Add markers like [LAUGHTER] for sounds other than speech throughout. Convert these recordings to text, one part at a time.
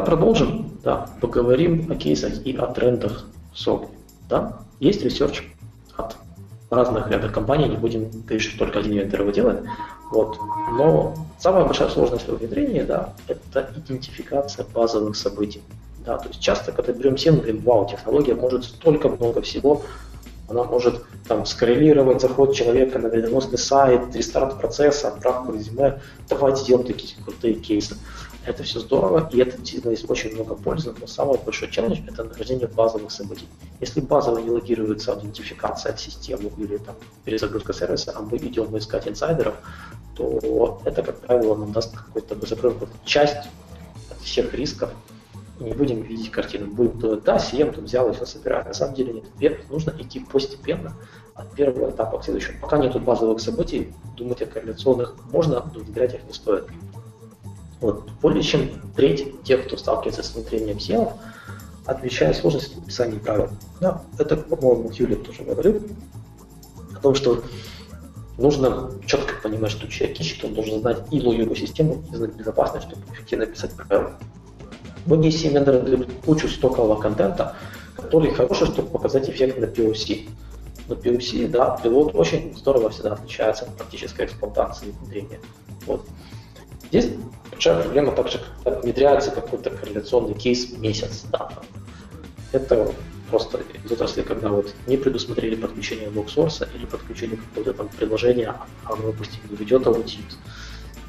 Продолжим, да, поговорим о кейсах и о трендах SOC. Да? Есть research от разных рядов компаний, не будем говорить, что только один вендор его делает. Вот. Но самая большая сложность во внедрении, да, это идентификация базовых событий. Да, то есть часто, когда берем тему, говорим, вау, технология может столько много всего, она может там, скоррелировать заход человека на вредоносный сайт, рестарт процесса, отправку резюме. Давайте делаем такие крутые кейсы. Это все здорово, и это действительно есть очень много пользы, но самый большой челлендж – это нахождение базовых событий. Если базово не логируется аутентификация в систему или там, перезагрузка сервиса, а мы идем искать инсайдеров, то это, как правило, нам даст какой-то, мы закроем часть от всех рисков, и не будем видеть картину. Будем думать, да, CM тут взял и все собирает. На самом деле нет. Нужно идти постепенно от первого этапа к следующему. Пока нет базовых событий, думать о корреляционных можно, но внедрять их не стоит. Вот. Более чем треть тех, кто сталкивается с внедрением SEO, отвечает сложности написания правил. Да, это, по-моему, Юля тоже говорил о том, что нужно четко понимать, что человек ищет, он должен знать и логику системы, и знать безопасность, чтобы эффективно писать правила. Многие CMvendоры дают кучу стокового контента, который хороший, чтобы показать эффект на POC. На POC, да, пилот очень здорово всегда отличается от практической эксплуатации внедрения. Вот. Здесь большая проблема также, когда внедряется какой-то корреляционный кейс месяц. Да. Это просто из отрасли, когда вот не предусмотрели подключение лог-сорса или подключение какого-то там приложения, а оно, допустим, не ведет аудит,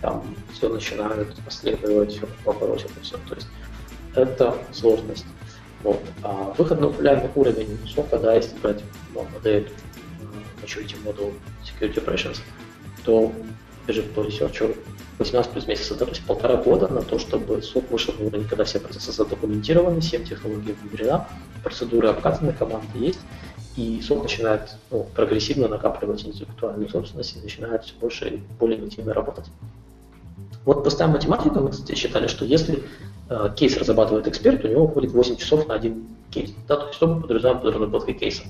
там все начинают последовать, все поворот, это все. То есть это сложность. Вот. А выход на популярный уровень SOC а, да, если брать ну, модель maturity model security operations, то бежит по research у 18 плюс месяца, то есть полтора года на то, чтобы SOC вышел на уровень, когда все процессы задокументированы, SIEM технология внедрена, процедуры обкатаны, команды есть, и SOC начинает ну, прогрессивно накапливать интеллектуальную собственность и начинает все больше и более эффективно работать. Вот поставим математику, мы, кстати, считали, что если э, кейс разрабатывает эксперт, у него уходит 8 часов на один кейс. Да, то есть что мы подразумеваем под разработкой кейса?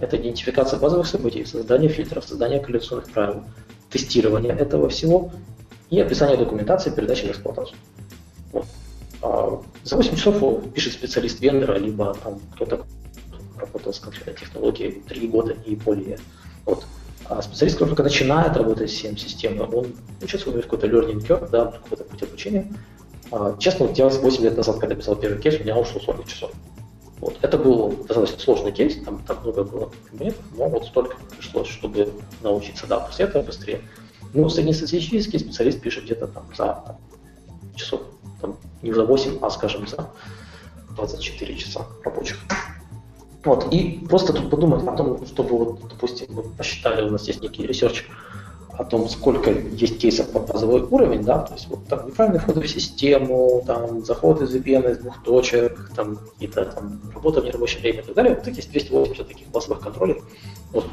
Это идентификация базовых событий, создание фильтров, создание коллекционных правил, тестирование этого всего и описание документации передачи в эксплуатацию. Вот. А за 8 часов пишет специалист вендора, либо там кто-то работал с конкретной технологией 3 года и более. Вот. А специалист, который только начинает работать с CM-системой, он учится, у него какой-то learning curve, да, какой-то путь обучения. А, честно, вот я 8 лет назад, когда писал первый кейс, у меня ушло 40 часов. Вот. Это был достаточно сложный кейс, там так много было компонентов, но вот столько пришлось, чтобы научиться, да, после этого быстрее. Ну, среднестатистический специалист пишет где-то там за часов, там, не за 8, а, скажем, за 24 часа рабочих. Вот, и просто тут подумать о том, чтобы, вот, допустим, мы посчитали, у нас есть некий research о том, сколько есть кейсов по базовый уровень, да, то есть вот там неправильный вход в систему, там заход из VPN из двух точек, там какие-то там работа в нерабочее время и так далее. Вот тут есть 280 таких базовых контролей. Вот.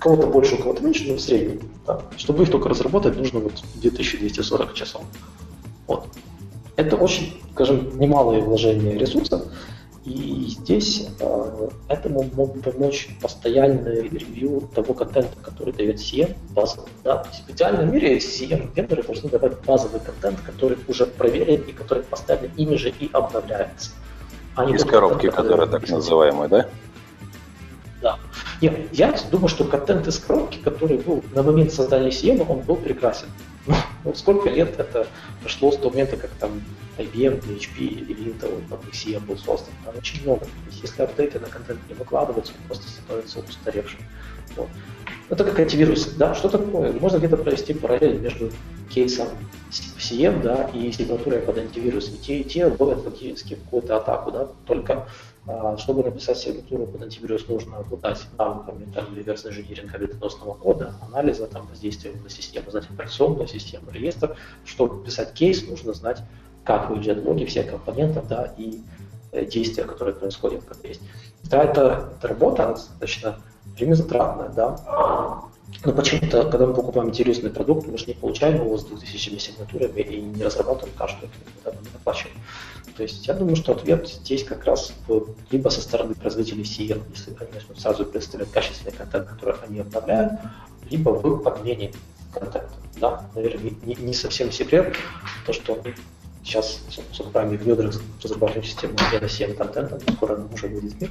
Кого-то больше, у кого-то меньше, но в среднем. Да. Чтобы их только разработать, нужно вот 2240 часов. Вот. Это очень, скажем, немалые вложения ресурсов, и здесь э, этому могут помочь постоянный ревью того контента, который дает CM базовый. Да? В идеальном мире CM вендоры должны давать базовый контент, который уже проверен и который постоянно ими же и обновляется. А Из коробки, которая так называемая, да? Да. Нет, я думаю, что контент из коробки, который был на момент создания CM, он был прекрасен. [LAUGHS] Ну, сколько лет это прошло с того момента, как там IBM, PHP или Intel под CM был создан. Там очень много. Если апдейты на контент не выкладываются, он просто становится устаревшим. Вот. Это как антивирусы. Да? Что такое? Можно где-то провести параллель между кейсом CM да, и сигнатурой под антивирус. И те, и те ловят фактически какую-то атаку. Да? Только чтобы написать сигнатуру под антивирус, нужно обладать навыками там, реверс инжиниринга вредоносного кода, анализа там, воздействия на систему, знать операционную систему, реестр. Чтобы писать кейс, нужно знать, как выглядят логи всех компонентов да, и э, действия, которые происходят, как есть. Да, эта, эта работа она достаточно времязатратная, да, но почему-то, когда мы покупаем интересный продукт, мы же не получаем его с 2000 сигнатурами и не разрабатываем каждую, когда мы оплачиваем. То есть я думаю, что ответ здесь как раз либо со стороны производителей CM, если они сразу представлять качественный контент, который они обновляют, либо в подмене контента. Да, наверное, не, не совсем секрет, то, что сейчас с Prime в Yodrex разрабатываем систему CM контентом, скоро уже в мир.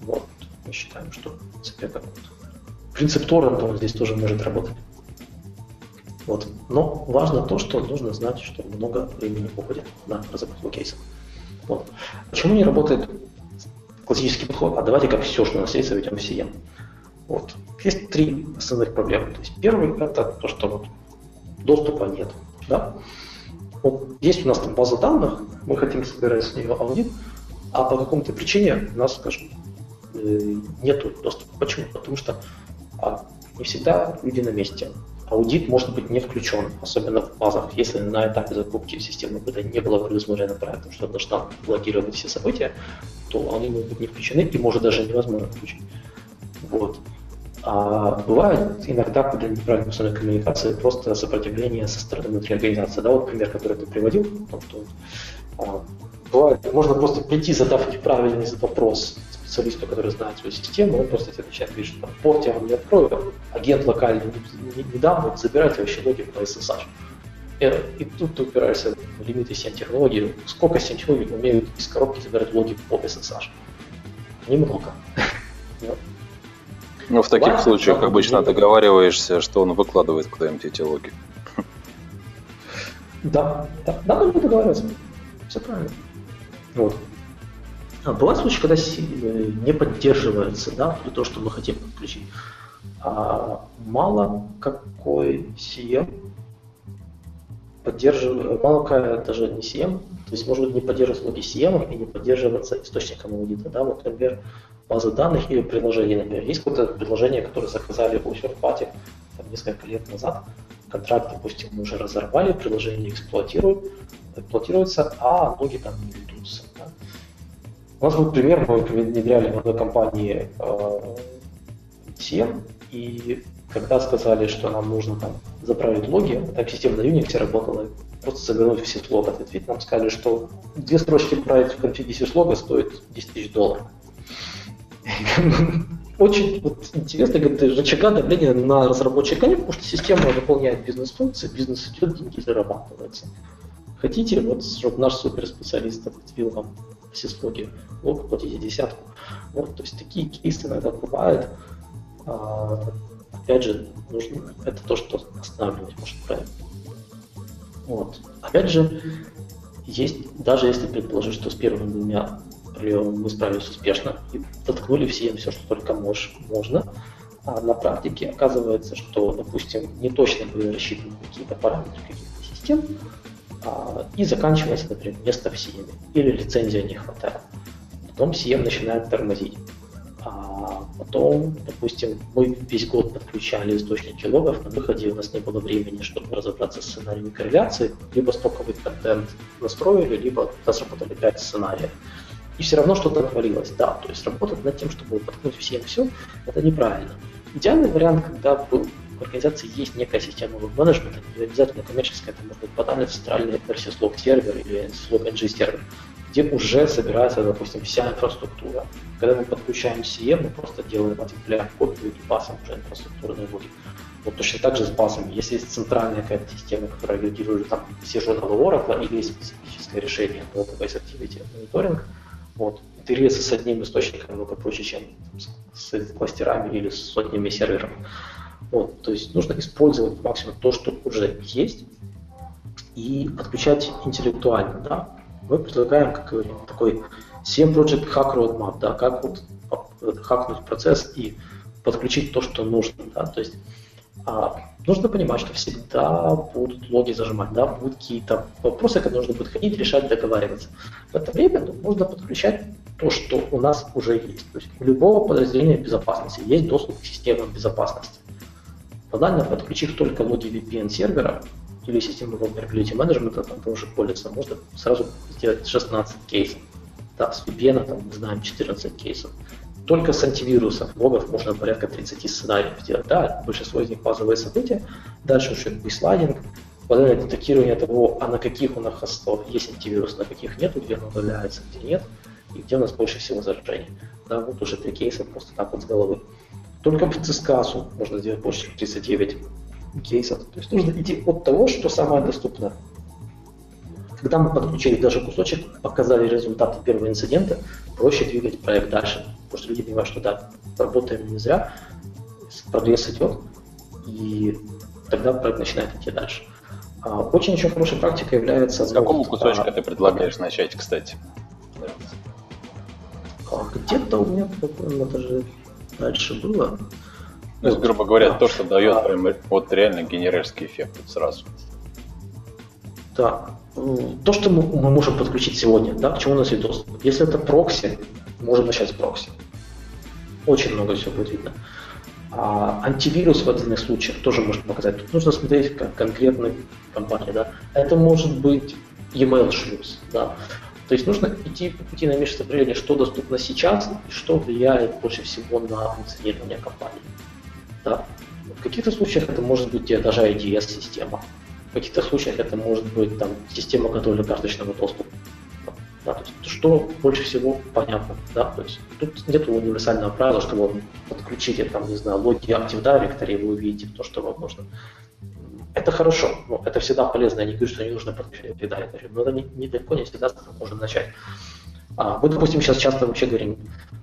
Вот, мы считаем, что как вот, принцип торрента здесь тоже может работать. Вот. Но важно то, что нужно знать, что много времени уходит на разработку кейсов. Вот. Почему не работает классический подход? А давайте как все, что у нас есть, заведем в CM. Вот. Есть три основных проблемы. То есть первый это то, что вот доступа нет. Да? Вот есть у нас там база данных, мы хотим собирать с нее аудит, а по какому-то причине у нас, скажем, э, нет доступа. Почему? Потому что а, не всегда люди на месте. Аудит может быть не включен, особенно в базах. Если на этапе закупки системы быта не было предусмотрено проектом, что должна логировать все события, то они могут быть не включены и может даже невозможно включить. Вот. А бывает иногда, когда неправильно установленной коммуникации, просто сопротивление со стороны внутри организации. Да, вот пример, который ты приводил, том, что а, бывает, можно просто прийти, задав правильный вопрос специалисту, который знает свою систему, он просто тебе отвечает, говорит, что порт я вам не открою, агент локальный не, не, не дам, вот забирайте вообще логи по SSH. И, и тут ты упираешься в лимиты SEM-технологий. Сколько SEM-технологий умеют из коробки забирать логи по SSH? Немного. [LAUGHS] Ну, в таких Ладно, случаях обычно деньги. договариваешься, что он выкладывает куда-нибудь эти логи. Да, да, да, мы договариваемся. Все правильно. Вот. А, бывают случаи, когда э, не поддерживается, да, то, что мы хотим подключить. А мало какой CM поддерживает, мало какая даже не CM, то есть может быть не поддерживаться логи CM и не поддерживаться источником аудита, да, вот, например, базы данных или приложений, например. Есть какое-то приложение, которое заказали у там, несколько лет назад, контракт, допустим, мы уже разорвали, приложение эксплуатируют, эксплуатируется, а ноги там не ведутся. Нас был пример, мы внедряли в одной компании э, и когда сказали, что нам нужно там заправить логи, так система на Unix работала, просто завернуть все слог ответить, нам сказали, что две строчки править в конфиге лога стоит 10 тысяч долларов. [LAUGHS] Очень вот, интересно, говорит, рычага давления на разработчика нет, потому что система выполняет бизнес-функции, бизнес идет, деньги зарабатываются. Хотите, вот, чтобы наш суперспециалист определил вам все слоги, лог, платите десятку. Вот, то есть такие кейсы иногда бывают. А, опять же, нужно, это то, что останавливать может правильно. Вот. Опять же, есть, даже если предположить, что с первыми двумя мы справились успешно и доткнули всем все, что только мож, можно. А на практике оказывается, что, допустим, не точно были рассчитаны какие-то параметры каких-то систем, и заканчивается, например, место в CM, или лицензия не хватает. Потом CM начинает тормозить. А потом, допустим, мы весь год подключали источники логов, на выходе у нас не было времени, чтобы разобраться с сценариями корреляции, либо стоковый контент настроили, либо разработали 5 сценариев и все равно что-то отвалилось. Да, то есть работать над тем, чтобы подкнуть всем все, это неправильно. Идеальный вариант, когда организации есть некая система менеджмента, не обязательно коммерческая, это может быть банальная центральная версия слог сервер или слог NG сервер, где уже собирается, допустим, вся инфраструктура. Когда мы подключаем CM, мы просто делаем, ответвляем копию и пасом уже инфраструктурной логики. Вот точно так же с базами. Если есть центральная какая-то система, которая агрегирует там все журналы Oracle или есть специфическое решение Database Activity Monitoring, вот. Интегрироваться с одним источником намного проще, чем с, с кластерами или с сотнями серверов. Вот. То есть нужно использовать максимум то, что уже есть, и отключать интеллектуально. Да? Мы предлагаем, как говорим, такой 7 Project Hack Roadmap, да, как вот хакнуть процесс и подключить то, что нужно. Да? То есть а, нужно понимать, что всегда будут логи зажимать, да, будут какие-то вопросы, которые нужно будет ходить, решать, договариваться. В это время ну, нужно подключать то, что у нас уже есть. То есть у любого подразделения безопасности есть доступ к системам безопасности. Банально подключив только логи VPN сервера или систему vulnerability management, там тоже полиса, можно сразу сделать 16 кейсов. Да, с VPN там, мы знаем 14 кейсов. Только с антивирусов логов можно порядка 30 сценариев сделать. Да, большинство из них базовые события. Дальше уже бейслайдинг, подобное детектирование того, а на каких у нас хостов есть антивирус, на каких нет, где он удаляется, где нет, и где у нас больше всего заражений. Да, вот уже три кейса просто так вот с головы. Только в цискасу можно сделать больше, чем 39 кейсов. То есть нужно идти от того, что самое доступное. Когда мы подключили даже кусочек, показали результаты первого инцидента, проще двигать проект дальше. Потому что люди понимают, что да, работаем не зря, прогресс идет, и тогда проект начинает идти дальше. А, очень еще хорошей практикой является... С какого кусочка а, ты предлагаешь начать, кстати? А, где-то у меня, по-моему, даже дальше было. То есть, грубо говоря, да. то, что дает а, прям вот реально генеральский эффект вот сразу. Да. То, что мы, мы можем подключить сегодня, да, к чему у нас есть доступ. Если это прокси, можем начать с прокси. Очень много всего будет видно. А антивирус в отдельных случаях тоже может показать. Тут нужно смотреть как конкретной компании. Да. Это может быть email шлюз. Да. То есть нужно идти по пути на определения, что доступно сейчас и что влияет больше всего на функционирование компании. Да. В каких-то случаях это может быть даже IDS-система. В каких-то случаях это может быть там, система контроля карточного доступа. Да, то есть, что больше всего понятно. Да? То есть, тут нет универсального правила, что вот подключите там, не знаю, логи Active Directory, и вы увидите то, что вам нужно. Это хорошо, но это всегда полезно. Я не говорю, что не нужно Active Directory, но это не, не далеко не всегда можно начать. А, мы, допустим, сейчас часто вообще говорим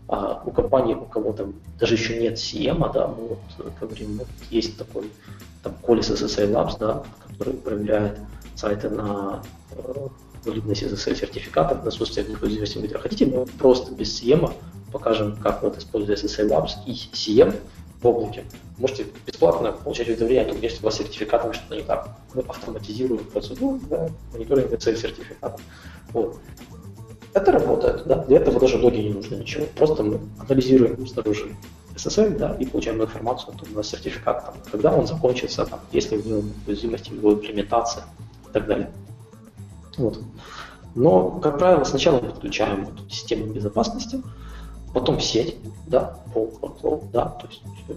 а, у компании, у кого там даже еще нет CM, да, мы вот говорим, вот есть такой там Qualys SSL Labs, да, который проверяет сайты на э, валидность SSL сертификатов, на отсутствие а хотите, мы просто без CM покажем, как вот использовать SSL Labs и CM в облаке. Можете бесплатно получать уведомления, если у вас сертификатом что-то не так. Мы автоматизируем процедуру да, мониторинга цель сертификата. Вот. Это работает, да, для этого даже логи не нужно ничего. Просто мы анализируем снаружи SSL, да, и получаем информацию о том, сертификат, там, когда он закончится, там, если в нем уязвимости, его имплементация и так далее. Вот. Но, как правило, сначала подключаем вот, систему безопасности, потом сеть, да, по workflow, да, то есть, э,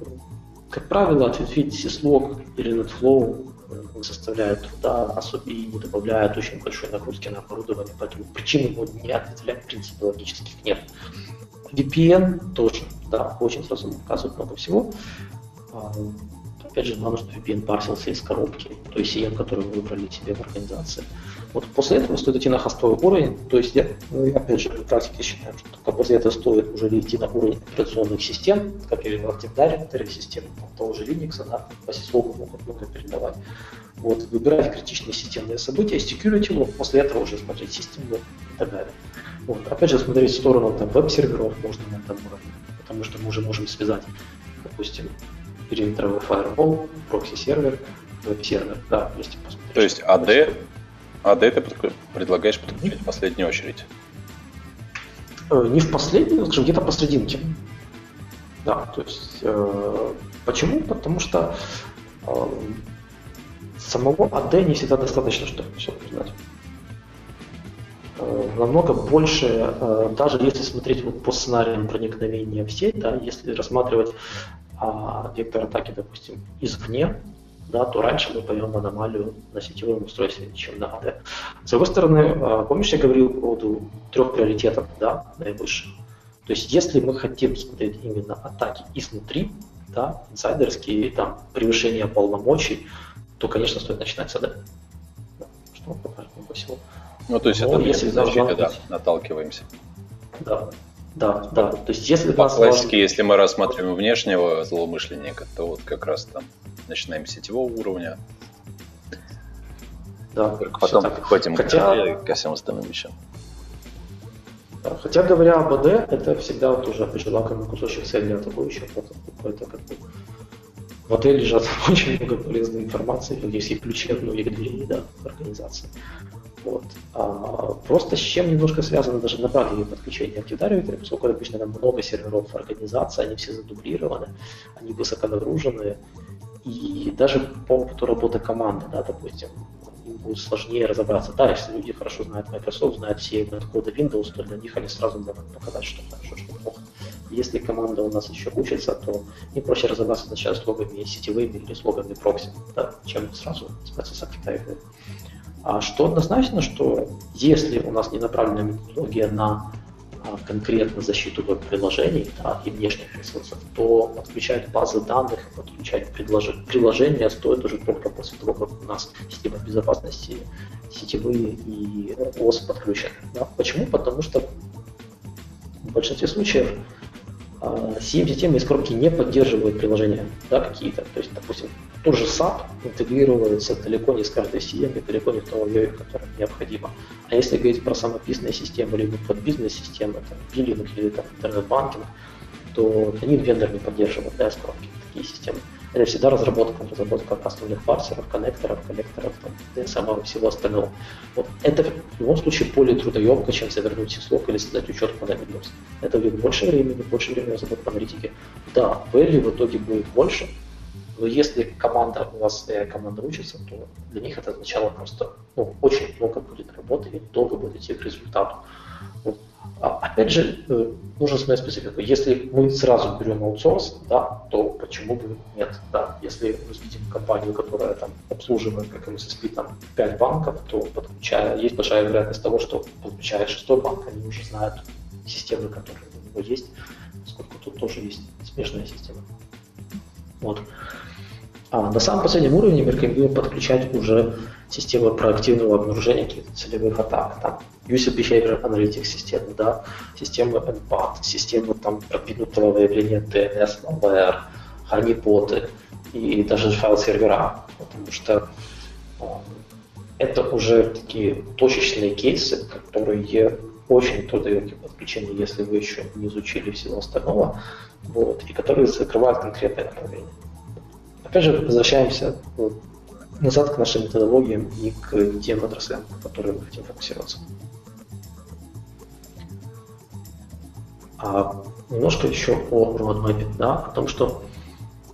как правило, ответвить syslog или NetFlow не составляет труда, особо и не добавляет очень большой нагрузки на оборудование, поэтому причин его не ответвлять в принципе логических нет. VPN тоже, да, очень сразу показывает много всего. Опять же, главное, что VPN парсился из коробки, то есть CM, который вы выбрали себе в организации. Вот после этого стоит идти на хостовый уровень, то есть я, ну, опять же, в практике считаю, что только после этого стоит уже идти на уровень операционных систем, как или в Active систем, того же Linux, да, по syslog могут много передавать. Вот, выбирать критичные системные события, security log, после этого уже смотреть систему и так далее. Вот, опять же, смотреть в сторону там, веб-серверов можно на этом уровне, потому что мы уже можем связать, допустим, периметровый firewall, прокси-сервер, веб-сервер, да, если посмотреть. То есть AD до этого предлагаешь подключить в последнюю очередь? Э, не в последнюю, скажем, где-то посрединке. Да, то есть э, почему? Потому что э, самого AD не всегда достаточно, чтобы все узнать. Э, намного больше, э, даже если смотреть вот по сценариям проникновения в сеть, да, если рассматривать э, вектор атаки, допустим, извне, да, то раньше мы поймем аномалию на сетевом устройстве, чем на AD. С другой стороны, а, помнишь, я говорил по поводу трех приоритетов, да, наивысших? То есть, если мы хотим смотреть именно атаки изнутри, да, инсайдерские, там, превышение полномочий, то, конечно, стоит начинать с. Да, что мы покажем всего. Ну, то есть, Но это если защиты, да, наталкиваемся. Да, да, да. То есть, если По классике, важно... если мы рассматриваем внешнего злоумышленника, то вот как раз там начинаем с сетевого уровня. Да, потом подходим Хотя... ко всем остальным вещам. Да, хотя говоря об АД, это всегда вот уже желательный кусочек цели атакующего. Это как бы в АД лежат [LAUGHS] очень много полезной информации, есть и ключи от многих дверей да, в организации. Вот. А, просто с чем немножко связано даже направление подключения Active Directory, поскольку обычно там много серверов организации, они все задублированы, они высоко нагружены, и даже по опыту работы команды, да, допустим, им будет сложнее разобраться. Да, если люди хорошо знают Microsoft, знают все коды Windows, то для них они сразу могут показать, что хорошо, что плохо. Если команда у нас еще учится, то им проще разобраться сначала с логами сетевыми или с логами прокси, да, чем сразу с процессом А что однозначно, что если у нас не направлена методология на а, конкретно защиту веб-приложений да, и внешних ресурсов, то подключать базы данных, подключать приложения стоит уже только после того, как у нас система безопасности сетевые и ОС подключены. Да. Почему? Потому что в большинстве случаев CM-системы из коробки не поддерживают приложения да, какие-то. То есть, допустим, тот же SAP интегрируется далеко не с каждой CM далеко не в том объеме, который необходимо. А если говорить про самописные системы, либо под бизнес-системы, там, биллинг или там, интернет-банкинг, то они вендор не поддерживают да, из коробки такие системы. Это всегда разработка, разработка основных парсеров, коннекторов, коллекторов, там, самого всего остального. Вот это в любом случае более трудоемко, чем завернуть сислок или создать учет по Windows. Это будет больше времени, больше времени разработки аналитики. Да, value в итоге будет больше, но если команда у вас э, команда учится, то для них это сначала просто ну, очень много будет работы и долго будет идти к результату. А, опять же, э, нужно смотреть специфику. Если мы сразу берем аутсорс, да, то почему бы нет? Да? Если мы видим компанию, которая там обслуживает, как MSSP, там 5 банков, то подключая, есть большая вероятность того, что подключая шестой банк, они уже знают системы, которые у него есть, поскольку тут тоже есть смешная система. Вот. А на самом последнем уровне мы рекомендуем подключать уже системы проактивного обнаружения каких-то целевых атак. Там, User Behavior Analytics системы, да, системы NPAT, системы там, продвинутого выявления DNS, malware, honeypoты и даже файл-сервера, потому что а, это уже такие точечные кейсы, которые очень трудоемкие подключения, если вы еще не изучили всего остального, вот, и которые закрывают конкретное направление. Опять же, возвращаемся назад к нашим методологиям и к тем отраслям, в которые мы хотим фокусироваться. А немножко еще о roadmap, да, о том, что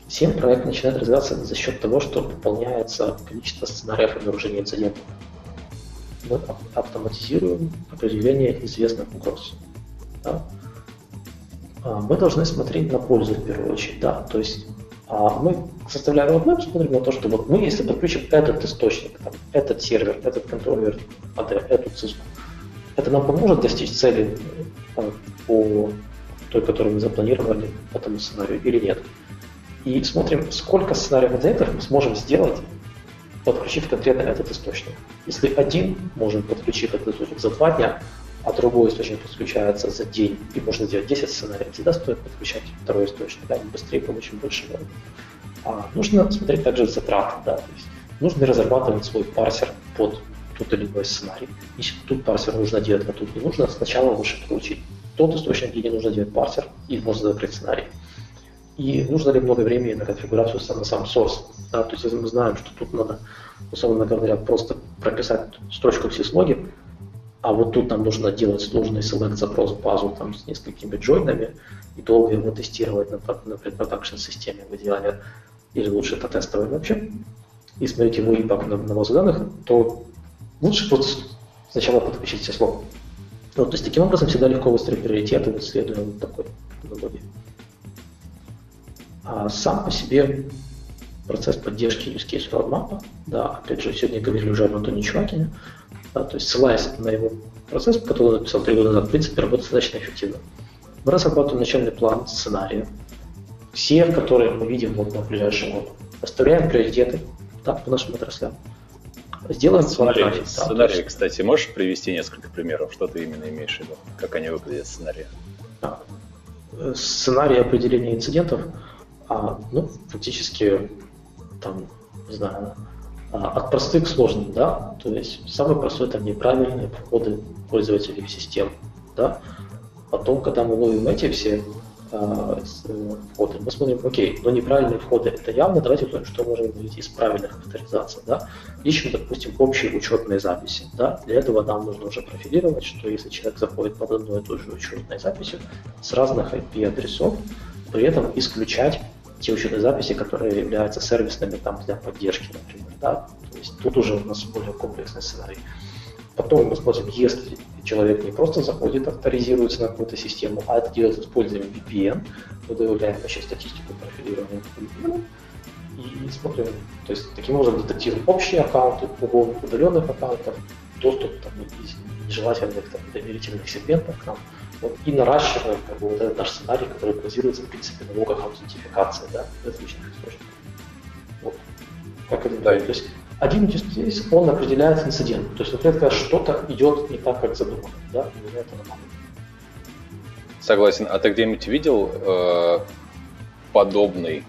всем проект начинает развиваться за счет того, что пополняется количество сценариев обнаружения инцидентов. Мы автоматизируем определение известных угроз. Да? А мы должны смотреть на пользу в первую очередь, да, то есть а мы, составляя roadmap, смотрим на то, что вот мы, если подключим этот источник, там, этот сервер, этот контроллер AD, эту циску, это нам поможет достичь цели там, по той, которую мы запланировали по этому сценарию или нет. И смотрим, сколько сценариев ответов мы сможем сделать, подключив конкретно этот источник. Если один можем подключить этот источник за два дня, а другой источник подключается за день, и можно сделать 10 сценариев, всегда стоит подключать второй источник, да, быстрее получим больше времени. А нужно смотреть также затраты, да, то есть нужно разрабатывать свой парсер под тот или иной сценарий. Если тут парсер нужно делать, а тут не нужно, сначала лучше получить тот источник, где не нужно делать парсер, и можно закрыть сценарий. И нужно ли много времени на конфигурацию на сам source. Да? То есть если мы знаем, что тут надо, условно говоря, просто прописать строчку в сислоге, а вот тут нам нужно делать сложный select запрос базу там, с несколькими джойнами и долго его тестировать на, на предпродакшн системе в идеале, или лучше это вообще, и смотреть ему импакт на, на базу данных, то лучше просто сначала подключить сисло. Вот, то есть таким образом всегда легко выстроить приоритеты, вот следуя вот такой методологии. А сам по себе процесс поддержки use case roadmap, да, опять же, сегодня говорили уже об Антоне Чувакине, да, то есть ссылаясь на его процесс, который он написал три года назад, в принципе, работает достаточно эффективно. Мы разрабатываем начальный план сценария, все, которые мы видим вот на ближайший год. Оставляем приоритеты да, по нашим отраслям. Сделаем сценарий. Да, сценарий, есть... кстати, можешь привести несколько примеров, что ты именно имеешь в виду, как они выглядят сценарии? Да. Сценарий определения инцидентов, а, ну, фактически, там, не знаю, от простых к сложным, да, то есть самый простой это неправильные входы пользователей в систему, да. Потом, когда мы ловим эти все э, входы, мы смотрим, окей, но неправильные входы это явно, давайте посмотрим, что можем выйти из правильных авторизаций, да. Ищем, допустим, общие учетные записи, да. Для этого нам нужно уже профилировать, что если человек заходит под одной и той же учетной записью с разных IP-адресов, при этом исключать те учетные записи, которые являются сервисными там, для поддержки, например. Да? То есть тут уже у нас более комплексный сценарий. Потом мы смотрим, если человек не просто заходит, авторизируется на какую-то систему, а это делает с использованием VPN, мы выявляем вообще статистику профилирования и смотрим, то есть таким образом детектируем общие аккаунты, удаленных аккаунтов, доступ там, из нежелательных там, доверительных сегментов к нам, Вот, и наращиваем как бы, вот этот наш сценарий, который базируется, в принципе, на логах аутентификации да, различных источников. Вот. Как это да. То есть один use case, он определяет инцидент. То есть, например, когда что-то идет не так, как задумано. Да? Это нормально. Согласен. А ты где-нибудь видел э, подобный,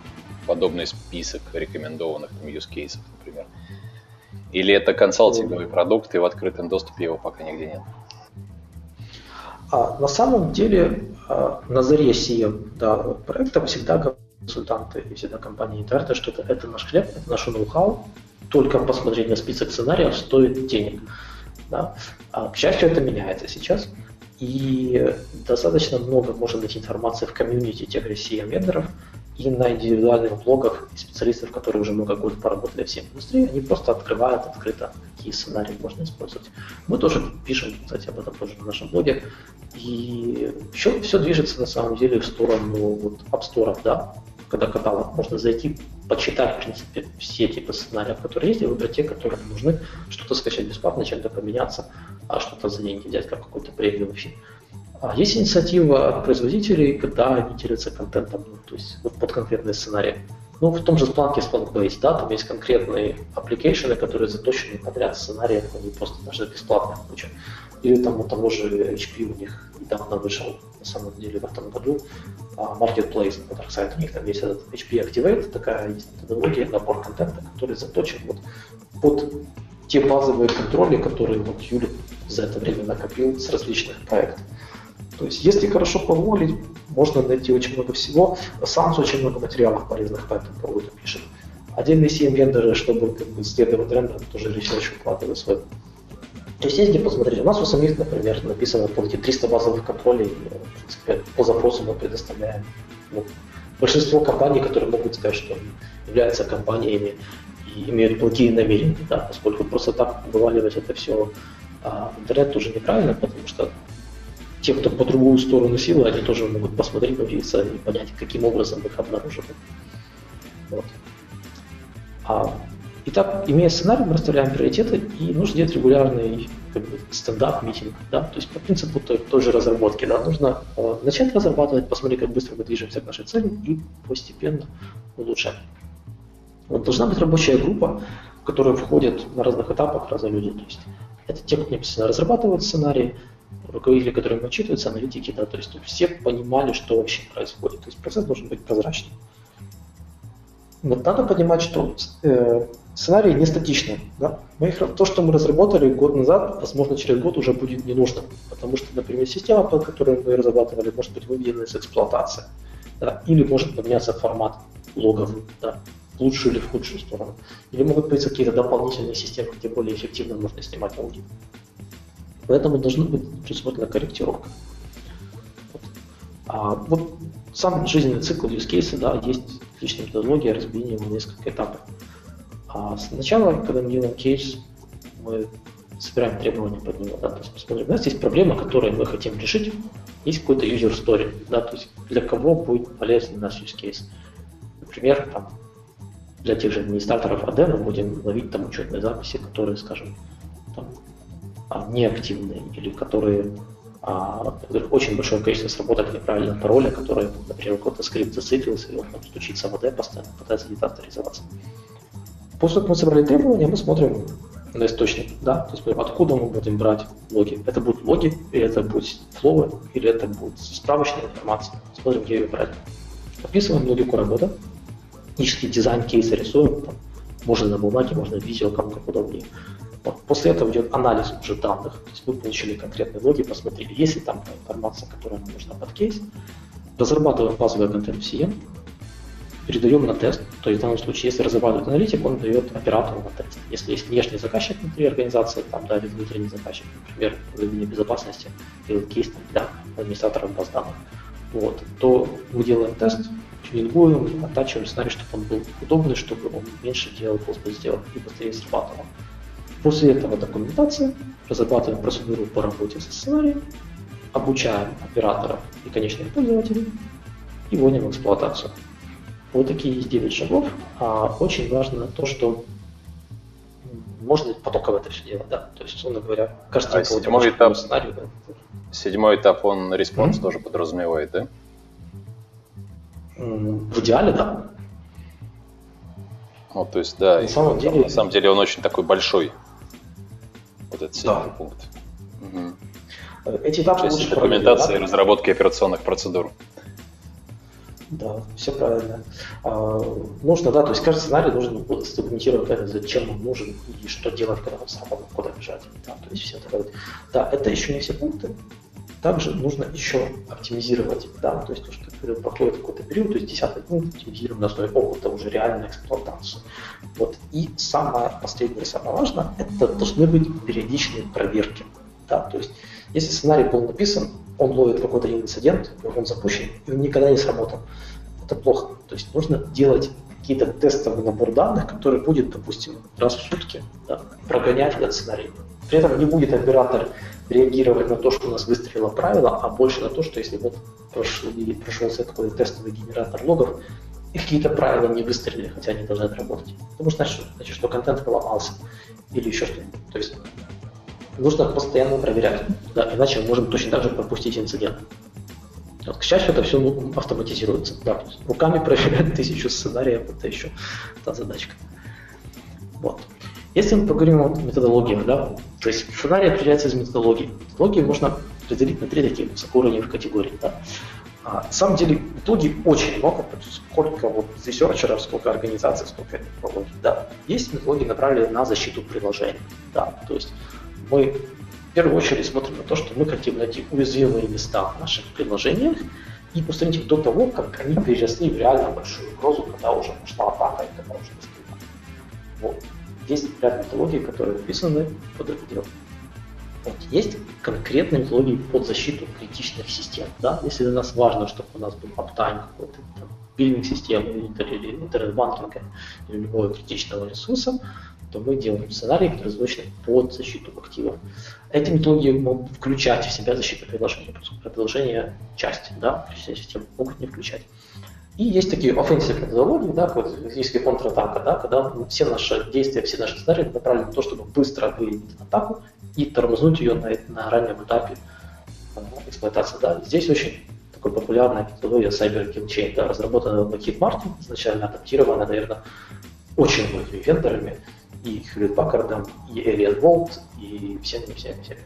подобный список рекомендованных там, use cases, например? Или это консалтинговый продукт, и в открытом доступе его пока нигде нет? А, на самом деле, а, на заре CM да, проекта всегда консультанты и всегда компании говорят, что это, это наш хлеб, это наше ноу-хау, только посмотреть на список сценариев стоит денег. Да? А, к счастью, это меняется сейчас. И достаточно много можно найти информации в комьюнити тех же CM-вендоров и на индивидуальных блогах специалистов, которые уже много лет поработали в CM-индустрии, они просто открывают открыто, какие сценарии можно использовать. Мы тоже пишем, кстати, об этом тоже в нашем блоге. И все, все движется на самом деле в сторону вот, App Store, да, когда каталог можно зайти, почитать, в принципе, все типы сценариев, которые есть, и выбрать те, которые нужны, что-то скачать бесплатно, чем-то поменяться, а что-то за деньги взять, как какой-то премиум фильм. А есть инициатива от производителей, когда они делятся контентом, ну, то есть вот под конкретные сценарии. Ну, в том же есть Splunk да, там есть конкретные application ы, которые заточены под ряд сценариев, они просто даже бесплатно куча. Или там у того же HP у них недавно вышел, на самом деле, в этом году, а, Marketplace на ArcSight. У них там есть этот HP Activate, такая есть методология, набор контента, который заточен вот под те базовые контроли, которые вот Юля за это время накопил с различных проектов. То есть, если хорошо погуглить, можно найти очень много всего. SANS очень много материалов полезных по этому поводу пишет. Отдельные SIEM-вендоры, чтобы как бы, следовать трендам, тоже research вкладывают свой. То есть есть где посмотреть. У нас у самих, например, написано по эти 300 базовых контролей, в принципе, по запросу мы предоставляем. Ну, большинство компаний, которые могут сказать, что являются компаниями и имеют плохие намерения, да, поскольку просто так вываливать это все а, в интернет тоже неправильно, потому что те, кто по другую сторону силы, они тоже могут посмотреть, появиться и понять, каким образом их обнаружили. Вот. А, итак, имея сценарий, мы расставляем приоритеты, и нужно делать регулярный как бы, стендап-митинг. Да? То есть по принципу той, той же разработки. Да? Нужно э, начать разрабатывать, посмотреть, как быстро мы движемся к нашей цели, и постепенно улучшать. Вот должна быть рабочая группа, в которую входят на разных этапах разные люди. То есть это те, кто непосредственно разрабатывает сценарии, руководители, которые отчитываются, аналитики, да, то есть все понимали, что вообще происходит. То есть процесс должен быть прозрачным. Вот надо понимать, что э, сценарий не статичный. Да? Мы их, то, что мы разработали год назад, возможно, через год уже будет не нужно. Потому что, например, система, под которой мы разрабатывали, может быть выведена из эксплуатации. Да? Или может поменяться формат логов да? в лучшую или в худшую сторону. Или могут появиться какие-то дополнительные системы, где более эффективно можно снимать логи. Поэтому должна быть предусмотрена корректировка. Вот. А вот сам жизненный цикл use case, да, есть отличная методология разбиения его на несколько этапов. А сначала, когда мы делаем кейс, мы собираем требования под него, да, то есть посмотрим, у нас есть проблема, которую мы хотим решить, есть какой-то user story, да, то есть для кого будет полезен наш use case. Например, там, для тех же администраторов AD мы будем ловить там учетные записи, которые, скажем, неактивные или которые а, очень большое количество сработок неправильно пароля, которые, например, какой-то скрипт зациклился, и он там стучится в AD, постоянно пытается авторизоваться. После того, как мы собрали требования, мы смотрим на источник, да, то есть откуда мы будем брать логи. Это будут логи, или это будут flow, или это будет справочная информация. Смотрим, где ее брать. Описываем логику работы, ищем дизайн кейса рисуем, там, можно на бумаге, можно в видео, кому как удобнее. После этого идет анализ уже данных. То есть мы получили конкретные логи, посмотрели, есть ли там информация, которая нам нужна под кейс. Разрабатываем базовый контент в CM, передаем на тест. То есть в данном случае, если разрабатывает аналитик, он дает оператору на тест. Если есть внешний заказчик внутри организации, там, да, или внутренний заказчик, например, управление безопасности, делает кейс для администраторов баз данных, вот, то мы делаем тест, тюнингуем, оттачиваем сценарий, чтобы он был удобный, чтобы он меньше делал, просто сделал и быстрее срабатывал. После этого документация, разрабатываем процедуру по работе со сценарием, обучаем операторов и конечных пользователей и вводим в эксплуатацию. Вот такие есть 9 шагов. А очень важно то, что можно потоково это все делать, да. То есть, условно говоря, каждый а по этап, сценарию, да. седьмой этап, он response mm-hmm. тоже подразумевает, да? В идеале, да. Ну, то есть, да, на самом, деле... на самом деле он очень такой большой, вот этот да. пункт. Угу. Эти этапы лучше документация и разработки операционных процедур. Да, все правильно. А, нужно, да, то есть каждый сценарий должен сдокументировать, это, зачем он нужен и что делать, когда он сработал, куда бежать. Да, то есть все это. Да, это еще не все пункты. Также нужно еще оптимизировать, да, то есть то, что проходит какой-то период, то есть 10 пункт оптимизируем на основе опыта уже реальную эксплуатацию. Вот. И самое последнее, самое важное, это должны быть периодичные проверки. Да, то есть если сценарий был написан, он ловит какой-то инцидент, он запущен, и он никогда не сработал. Это плохо. То есть нужно делать какие-то тестовый набор данных, который будет, допустим, раз в сутки да, прогонять этот сценарий. При этом не будет оператор реагировать на то, что у нас выстрелило правило, а больше на то, что если вот прошли, прошелся такой тестовый генератор логов, и какие-то правила не выстрелили, хотя они должны отработать. Потому что значит, значит, что контент поломался или еще что-нибудь. То есть нужно постоянно проверять, да, иначе мы можем точно так же пропустить инцидент. Вот, к счастью, это все ну, автоматизируется. Да, руками проверять [LAUGHS] тысячу сценариев, это еще та задачка. Вот. Если мы поговорим о методологии, да, то есть сценарий определяется из методологии. Методологии можно разделить на три таких высокоуровневых категории. Да. А, на самом деле методологий очень много, сколько вот ресерчеров, сколько организаций, сколько методологий. Да. Есть методологии, направленные на защиту приложения. Да, то есть мы в первую очередь смотрим на то, что мы хотим найти уязвимые места в наших приложениях и устранить их до того, как они переросли в реально большую угрозу, когда уже пошла атака и когда уже достигла. Вот. Есть ряд методологий, которые написаны под это. Вот. Есть конкретные методологии под защиту критичных систем. Да? Если для нас важно, чтобы у нас был аптайм какой-то, биллинг системы или интернет-банкинга или любого критичного ресурса, то мы делаем сценарий, который заточен под защиту активов. Эти методологии могут включать в себя защиту приложения, поскольку приложение часть да, системы могут не включать. И есть такие offensive методологии, да, вот физический контратака, да, когда все наши действия, все наши сценарии направлены на то, чтобы быстро выявить атаку и тормознуть ее на, на раннем этапе э, эксплуатации. Да. Здесь очень такой популярная методология Cyber Kill Chain, да, разработанная Lockheed Martin, изначально адаптирована, наверное, очень многими вендорами, и Хьюлит Паккардом, и Элиот Волт, и всеми, всеми, всеми.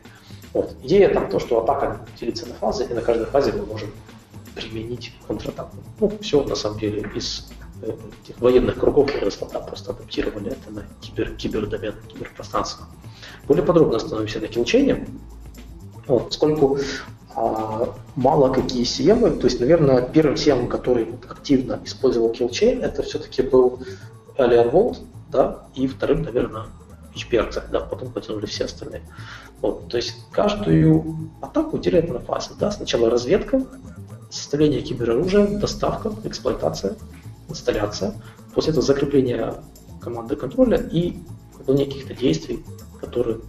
Вот. Идея там то, что атака делится на фазы, и на каждой фазе мы можем применить контратаку. Ну, все на самом деле из э, этих военных кругов выросло, да, просто адаптировали это на кибер, кибердомен, киберпространство. Более подробно остановимся на килчейне. Вот, поскольку а, мало какие CM, то есть, наверное, первым CM, который активно использовал killchain, это все-таки был AlienVault, да, и вторым, наверное, HPR, да, потом потянули все остальные. Вот, то есть каждую атаку делят на фазы. Да? Сначала разведка, составление кибероружия, доставка, эксплуатация, инсталляция. После этого закрепление команды контроля и выполнение каких-то действий, которые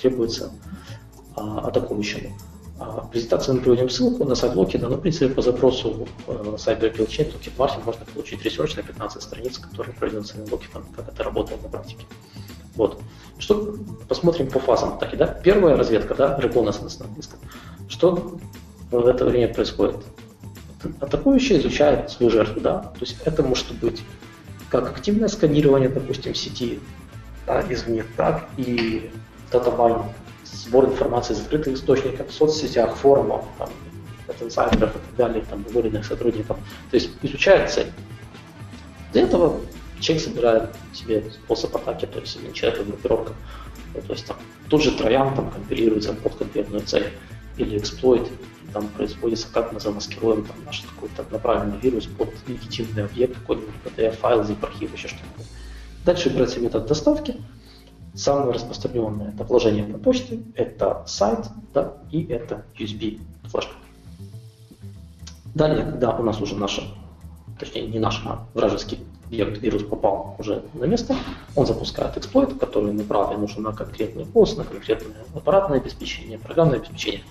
требуются а, атакующему. А, презентацию мы приводим ссылку на сайт Lockheed а, но, в принципе, по запросу э, Kill Chain Lockheed Martin можно получить research на 15 страниц, который проведен самим Lockheed ом, как это работает на практике. Вот. Что посмотрим по фазам атаки, да? Первая разведка, да, reconnaissance на. Что в это время происходит? Атакующий изучает свою жертву, да? То есть это может быть как активное сканирование, допустим, сети да, извне, так и data mining сбор информации из закрытых источников, в соцсетях, форумах, там, от инсайдеров и так далее, там, уволенных сотрудников. То есть изучает цель. Для этого человек собирает себе способ атаки, то есть человек группировка. То есть там тут же троян там компилируется под конкретную цель или эксплойт, там производится, как мы замаскируем там, наш какой-то направленный вирус под легитимный объект, какой-нибудь PDF-файл, zip-архив, еще что-нибудь. Дальше берется метод доставки, Самое распространенное это вложение на почте, это сайт, да, и это USB флешка. Далее, когда у нас уже наша, точнее не наш, а вражеский объект, вирус попал уже на место, он запускает эксплойт, который направлен уже на конкретный пост, на конкретное аппаратное обеспечение, программное обеспечение,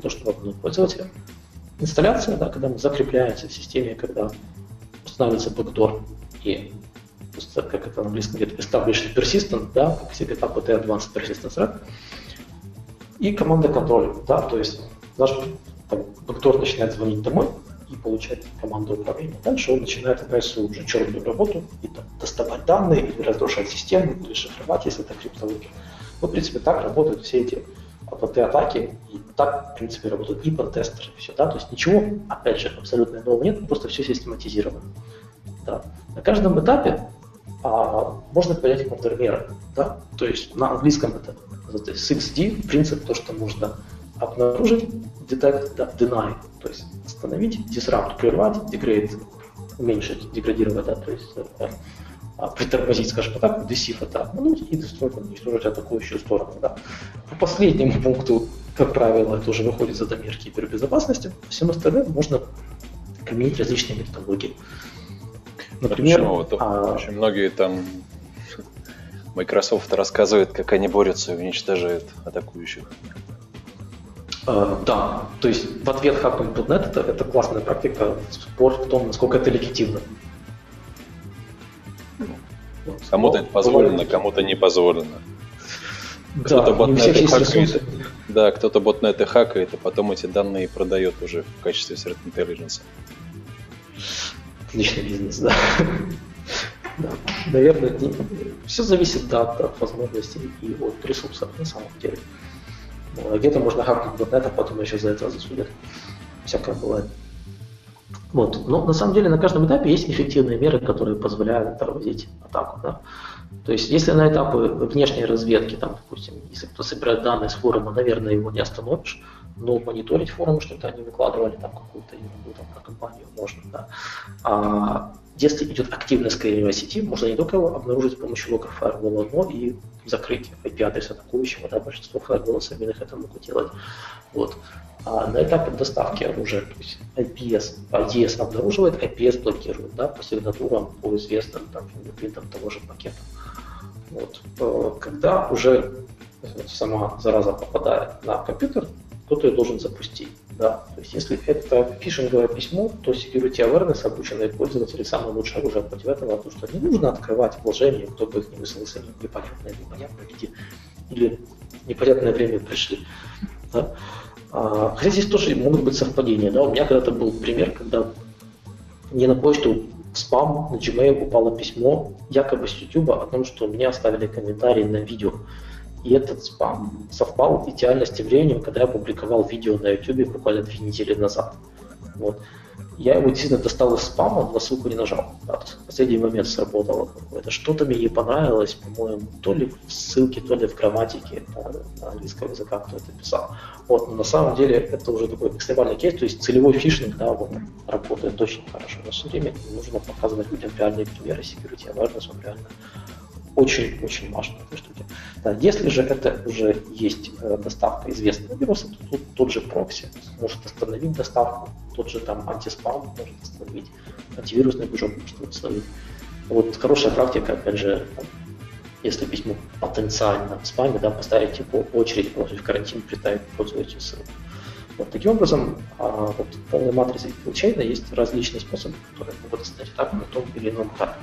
то, что вокруг пользователя. Инсталляция, да, когда мы закрепляемся в системе, когда устанавливается бэкдор и как это на английском говорит, established persistent, да, как CPK PT Advanced Persistence Threat. И команда контроля, да, то есть наш бэкдор начинает звонить домой и получать команду управления. Дальше он начинает опять свою уже черную работу и там, доставать данные, или разрушать систему, или шифровать, если это криптология. Ну, в принципе, так работают все эти АПТ-атаки, и так, в принципе, работают и тестеры, все, да, то есть ничего, опять же, абсолютно нового нет, просто все систематизировано. Да. На каждом этапе а, можно понять контрмеры, да, то есть на английском это, это 6D, принцип, то, что можно обнаружить, detect, да, deny, то есть остановить, disrupt, прервать, degrade, уменьшить, деградировать, да, то есть э, притормозить, скажем так, десив это обмануть и достроить, уничтожить атакующую сторону. Да. По последнему пункту, как правило, это уже выходит за домер кибербезопасности, всем остальным можно применить различные методологии. Например, Почему? Вот, а... очень многие там Microsoft рассказывает, как они борются и уничтожают атакующих. Uh, да, то есть в ответ Hackman.net это, это классная практика, спор в том, насколько это легитимно. Кому-то это позволено, кому-то не позволено. Кто-то да, ботнеты хакает. Да, кто-то ботнеты хакает, а потом эти данные продает уже в качестве threat intelligence. Отличный бизнес, да. да. Наверное, не... все зависит да, от возможностей и от ресурсов на самом деле. Где-то можно хакнуть ботнет, а потом еще за это засудят. Всякое бывает. Вот. Но на самом деле на каждом этапе есть эффективные меры, которые позволяют тормозить атаку. Да? То есть если на этапе внешней разведки, там, допустим, если кто собирает данные с форума, наверное, его не остановишь, но мониторить форум, что-то они выкладывали, там какую-то там, про компанию можно. Да? А если идет активная сканирование сети, можно не только его обнаружить с помощью лога Firewall, но и закрыть IP-адрес атакующего. Да, большинство Firewall современных это могут делать. Вот. А на этапе доставки оружия, то есть IPS, IDS обнаруживает, IPS блокирует, да, по сигнатурам, по известным там, фингерпринтам того же пакета. Вот. Э, когда уже сама зараза попадает на компьютер, кто-то ее должен запустить. Да. То есть если это фишинговое письмо, то security awareness, обученные пользователи, самое лучшее оружие против этого, потому что не нужно открывать вложения, кто бы их не выслался в непонятное, непонятное где, или непонятное время пришли. Да. А, хотя здесь тоже могут быть совпадения. Да? У меня когда-то был пример, когда мне на почту в спам на Gmail упало письмо якобы с YouTube о том, что мне оставили комментарий на видео. И этот спам совпал идеально с тем временем, когда я публиковал видео на YouTube буквально две недели назад. Вот. Я его действительно достал из спама, на ссылку не нажал. Да, в последний момент сработало какое-то. Что-то мне не понравилось, по-моему, то ли в ссылке, то ли в грамматике да, на английском языка кто это писал. Вот, но на самом деле это уже такой экстремальный кейс, то есть целевой фишинг, да, вот, работает очень хорошо. Но все время нужно показывать людям реальные примеры security awareness, он реально очень-очень важно. Да, если же это уже есть э, доставка известного вируса, то тут тот же прокси может остановить доставку, тот же там антиспам может остановить, антивирусный движок может остановить. Вот хорошая практика, опять же, там, если письмо потенциально в спаме, да, поставить его очередь, положить в карантин, представить пользователю ссылку. Вот таким образом, а, вот, в полной матрице блокчейна есть различные способы, которые могут остановить атаку на том или ином этапе.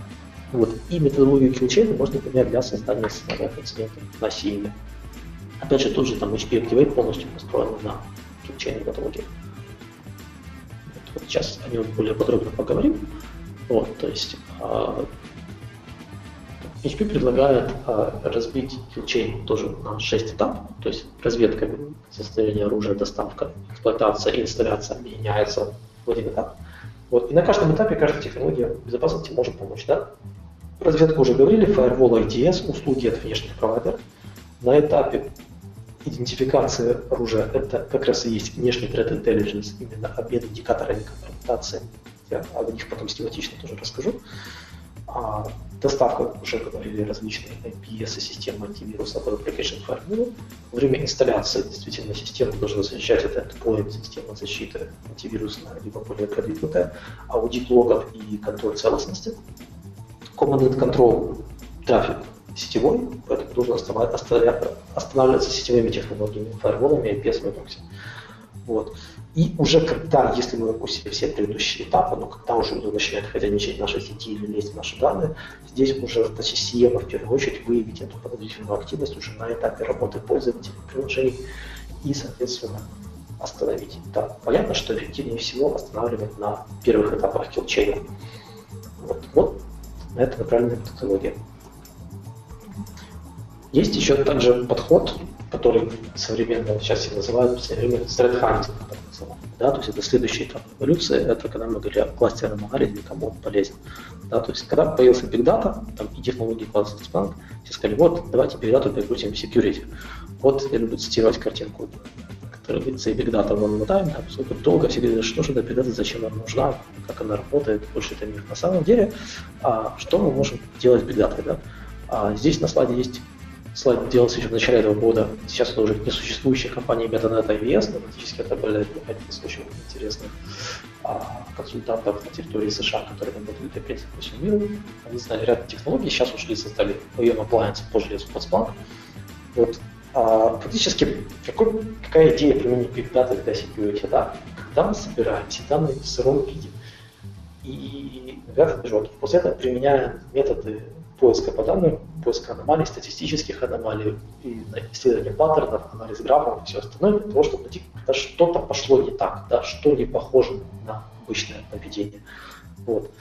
Вот. И методологию килчейна можно применять для создания сценариев инцидентов на CM. Опять же, тут же там HP Activate полностью построен на килчейн методологии. Вот, сейчас о нем более подробно поговорим. Вот, то есть э, HP предлагает э, разбить килчейн тоже на 6 этапов, то есть разведка, состояние оружия, доставка, эксплуатация, инсталляция меняется в один этап. Вот. И на каждом этапе каждая технология безопасности может помочь. Да? Разведку уже говорили, Firewall IDS, услуги от внешних провайдеров. На этапе идентификации оружия это как раз и есть внешний Threat Intelligence, именно обмен индикаторами компрометации. Я о них потом схематично тоже расскажу. А доставка, уже говорили, различные IPS системы антивируса по Application Firewall. Время инсталляции действительно система должна защищать это endpoint, система защиты антивирусная, либо более продвинутая, аудит логов и контроль целостности. Command and Control трафик сетевой, поэтому нужно останавливаться сетевыми технологиями, фаерволами, IPS, Webbox. Вот. И уже когда, если мы выпустили все предыдущие этапы, но когда уже люди начинают хозяйничать в нашей сети или лезть в наши данные, здесь уже задача CM в первую очередь выявить эту подозрительную активность уже на этапе работы пользователей, приложений и, соответственно, остановить. Да, понятно, что эффективнее всего останавливать на первых этапах килчейна. Вот, вот это направленная методология. Есть еще также подход, который современно сейчас все называют современный hunting, да, то есть это следующий этап эволюции, это когда мы говорили о кластерном анализе, кому он полезен. Да, то есть когда появился Big Data там, и технологии класса Splunk, все сказали, вот, давайте Big Data перегрузим в security. Вот я люблю цитировать картинку, говорится, и Data вам мотаем, да, поскольку долго все говорили, что же эта Data, зачем она нужна, как она работает, больше это мир. На самом деле, а, что мы можем делать с Data, да? А, здесь на слайде есть слайд делался еще в начале этого года. Сейчас это уже несуществующая компания MetaNet IVS, но фактически это были один очень интересных а, консультантов на территории США, которые работают принципа по всему миру. Они знали ряд технологий, сейчас ушли, создали OEM Appliance по железу. Вот. А, фактически, какой, какая идея применения Big Data для security? Да? Когда мы собираем все данные в сыром виде, и ребята после этого применяем методы поиска по данным, поиска аномалий, статистических аномалий, и исследования паттернов, анализ графов и все остальное, для того, чтобы найти, когда что-то пошло не так, да, что не похоже на обычное поведение. Вот.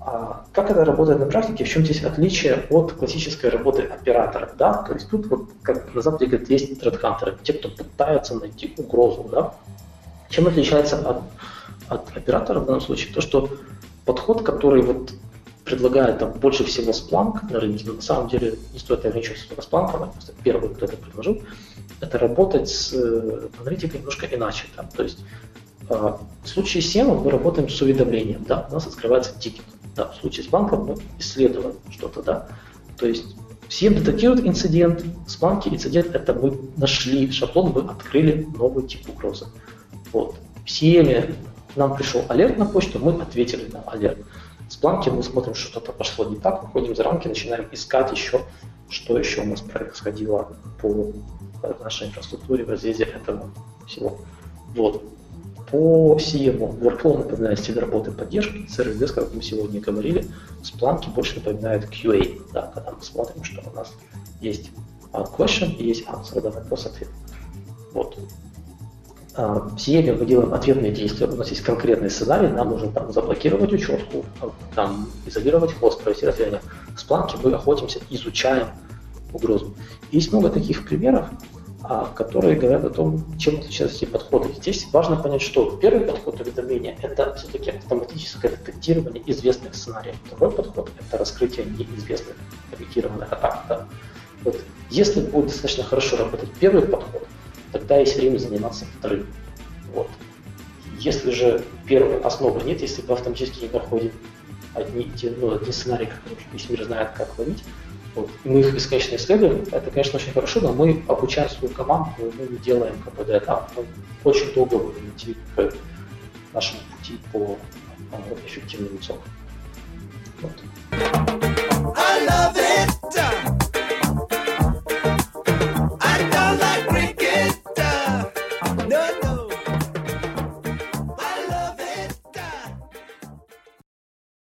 А как это работает на практике, в чем здесь отличие от классической работы оператора? Да? То есть тут, вот, как на Западе говорят, есть тредхантеры, те, кто пытаются найти угрозу. Да? Чем отличается от, от оператора в данном случае? То, что подход, который вот предлагает там больше всего Splunk на рынке, на самом деле не стоит ограничиваться только Splunk, а просто первый, кто это предложил, это работать с э, аналитикой немножко иначе. Да? То есть э, в случае SEM мы работаем с уведомлением, да, у нас открывается тикет. Да, в случае с банком мы исследуем что-то, да. То есть SEM детектирует инцидент, с банки инцидент это мы нашли шаблон, мы открыли новый тип угрозы. Вот. В SEM нам пришел алерт на почту, мы ответили на алерт. С планки мы смотрим, что что-то пошло не так, выходим за рамки, начинаем искать еще, что еще у нас происходило по нашей инфраструктуре в разрезе этого всего. Вот. По CM, workflow напоминает стиль работы поддержки, сервис как мы сегодня говорили, с планки больше напоминает QA, да, когда мы смотрим, что у нас есть question и есть answer, да, вопрос-ответ. Вот. А, в CM мы делаем ответные действия, у нас есть конкретный сценарий, нам нужно там заблокировать учетку, там изолировать хост, провести расследование. В Splunk мы охотимся, изучаем угрозу. Есть много таких примеров, а, которые говорят о том, чем отличаются эти подходы. Здесь важно понять, что первый подход уведомления – это все-таки автоматическое детектирование известных сценариев. Второй подход – это раскрытие неизвестных таргетированных атак. Да. Вот. Если будет достаточно хорошо работать первый подход – тогда есть время заниматься вторым. Вот. Если же первой основы нет, если вы автоматически не находим одни, те, ну, одни сценарии, которые весь мир знает, как ловить, вот, мы их бесконечно исследуем, это, конечно, очень хорошо, но мы обучаем свою команду, мы не делаем КПД этап, мы очень долго будем идти к нашему пути по эффективным целям. Вот. I love it.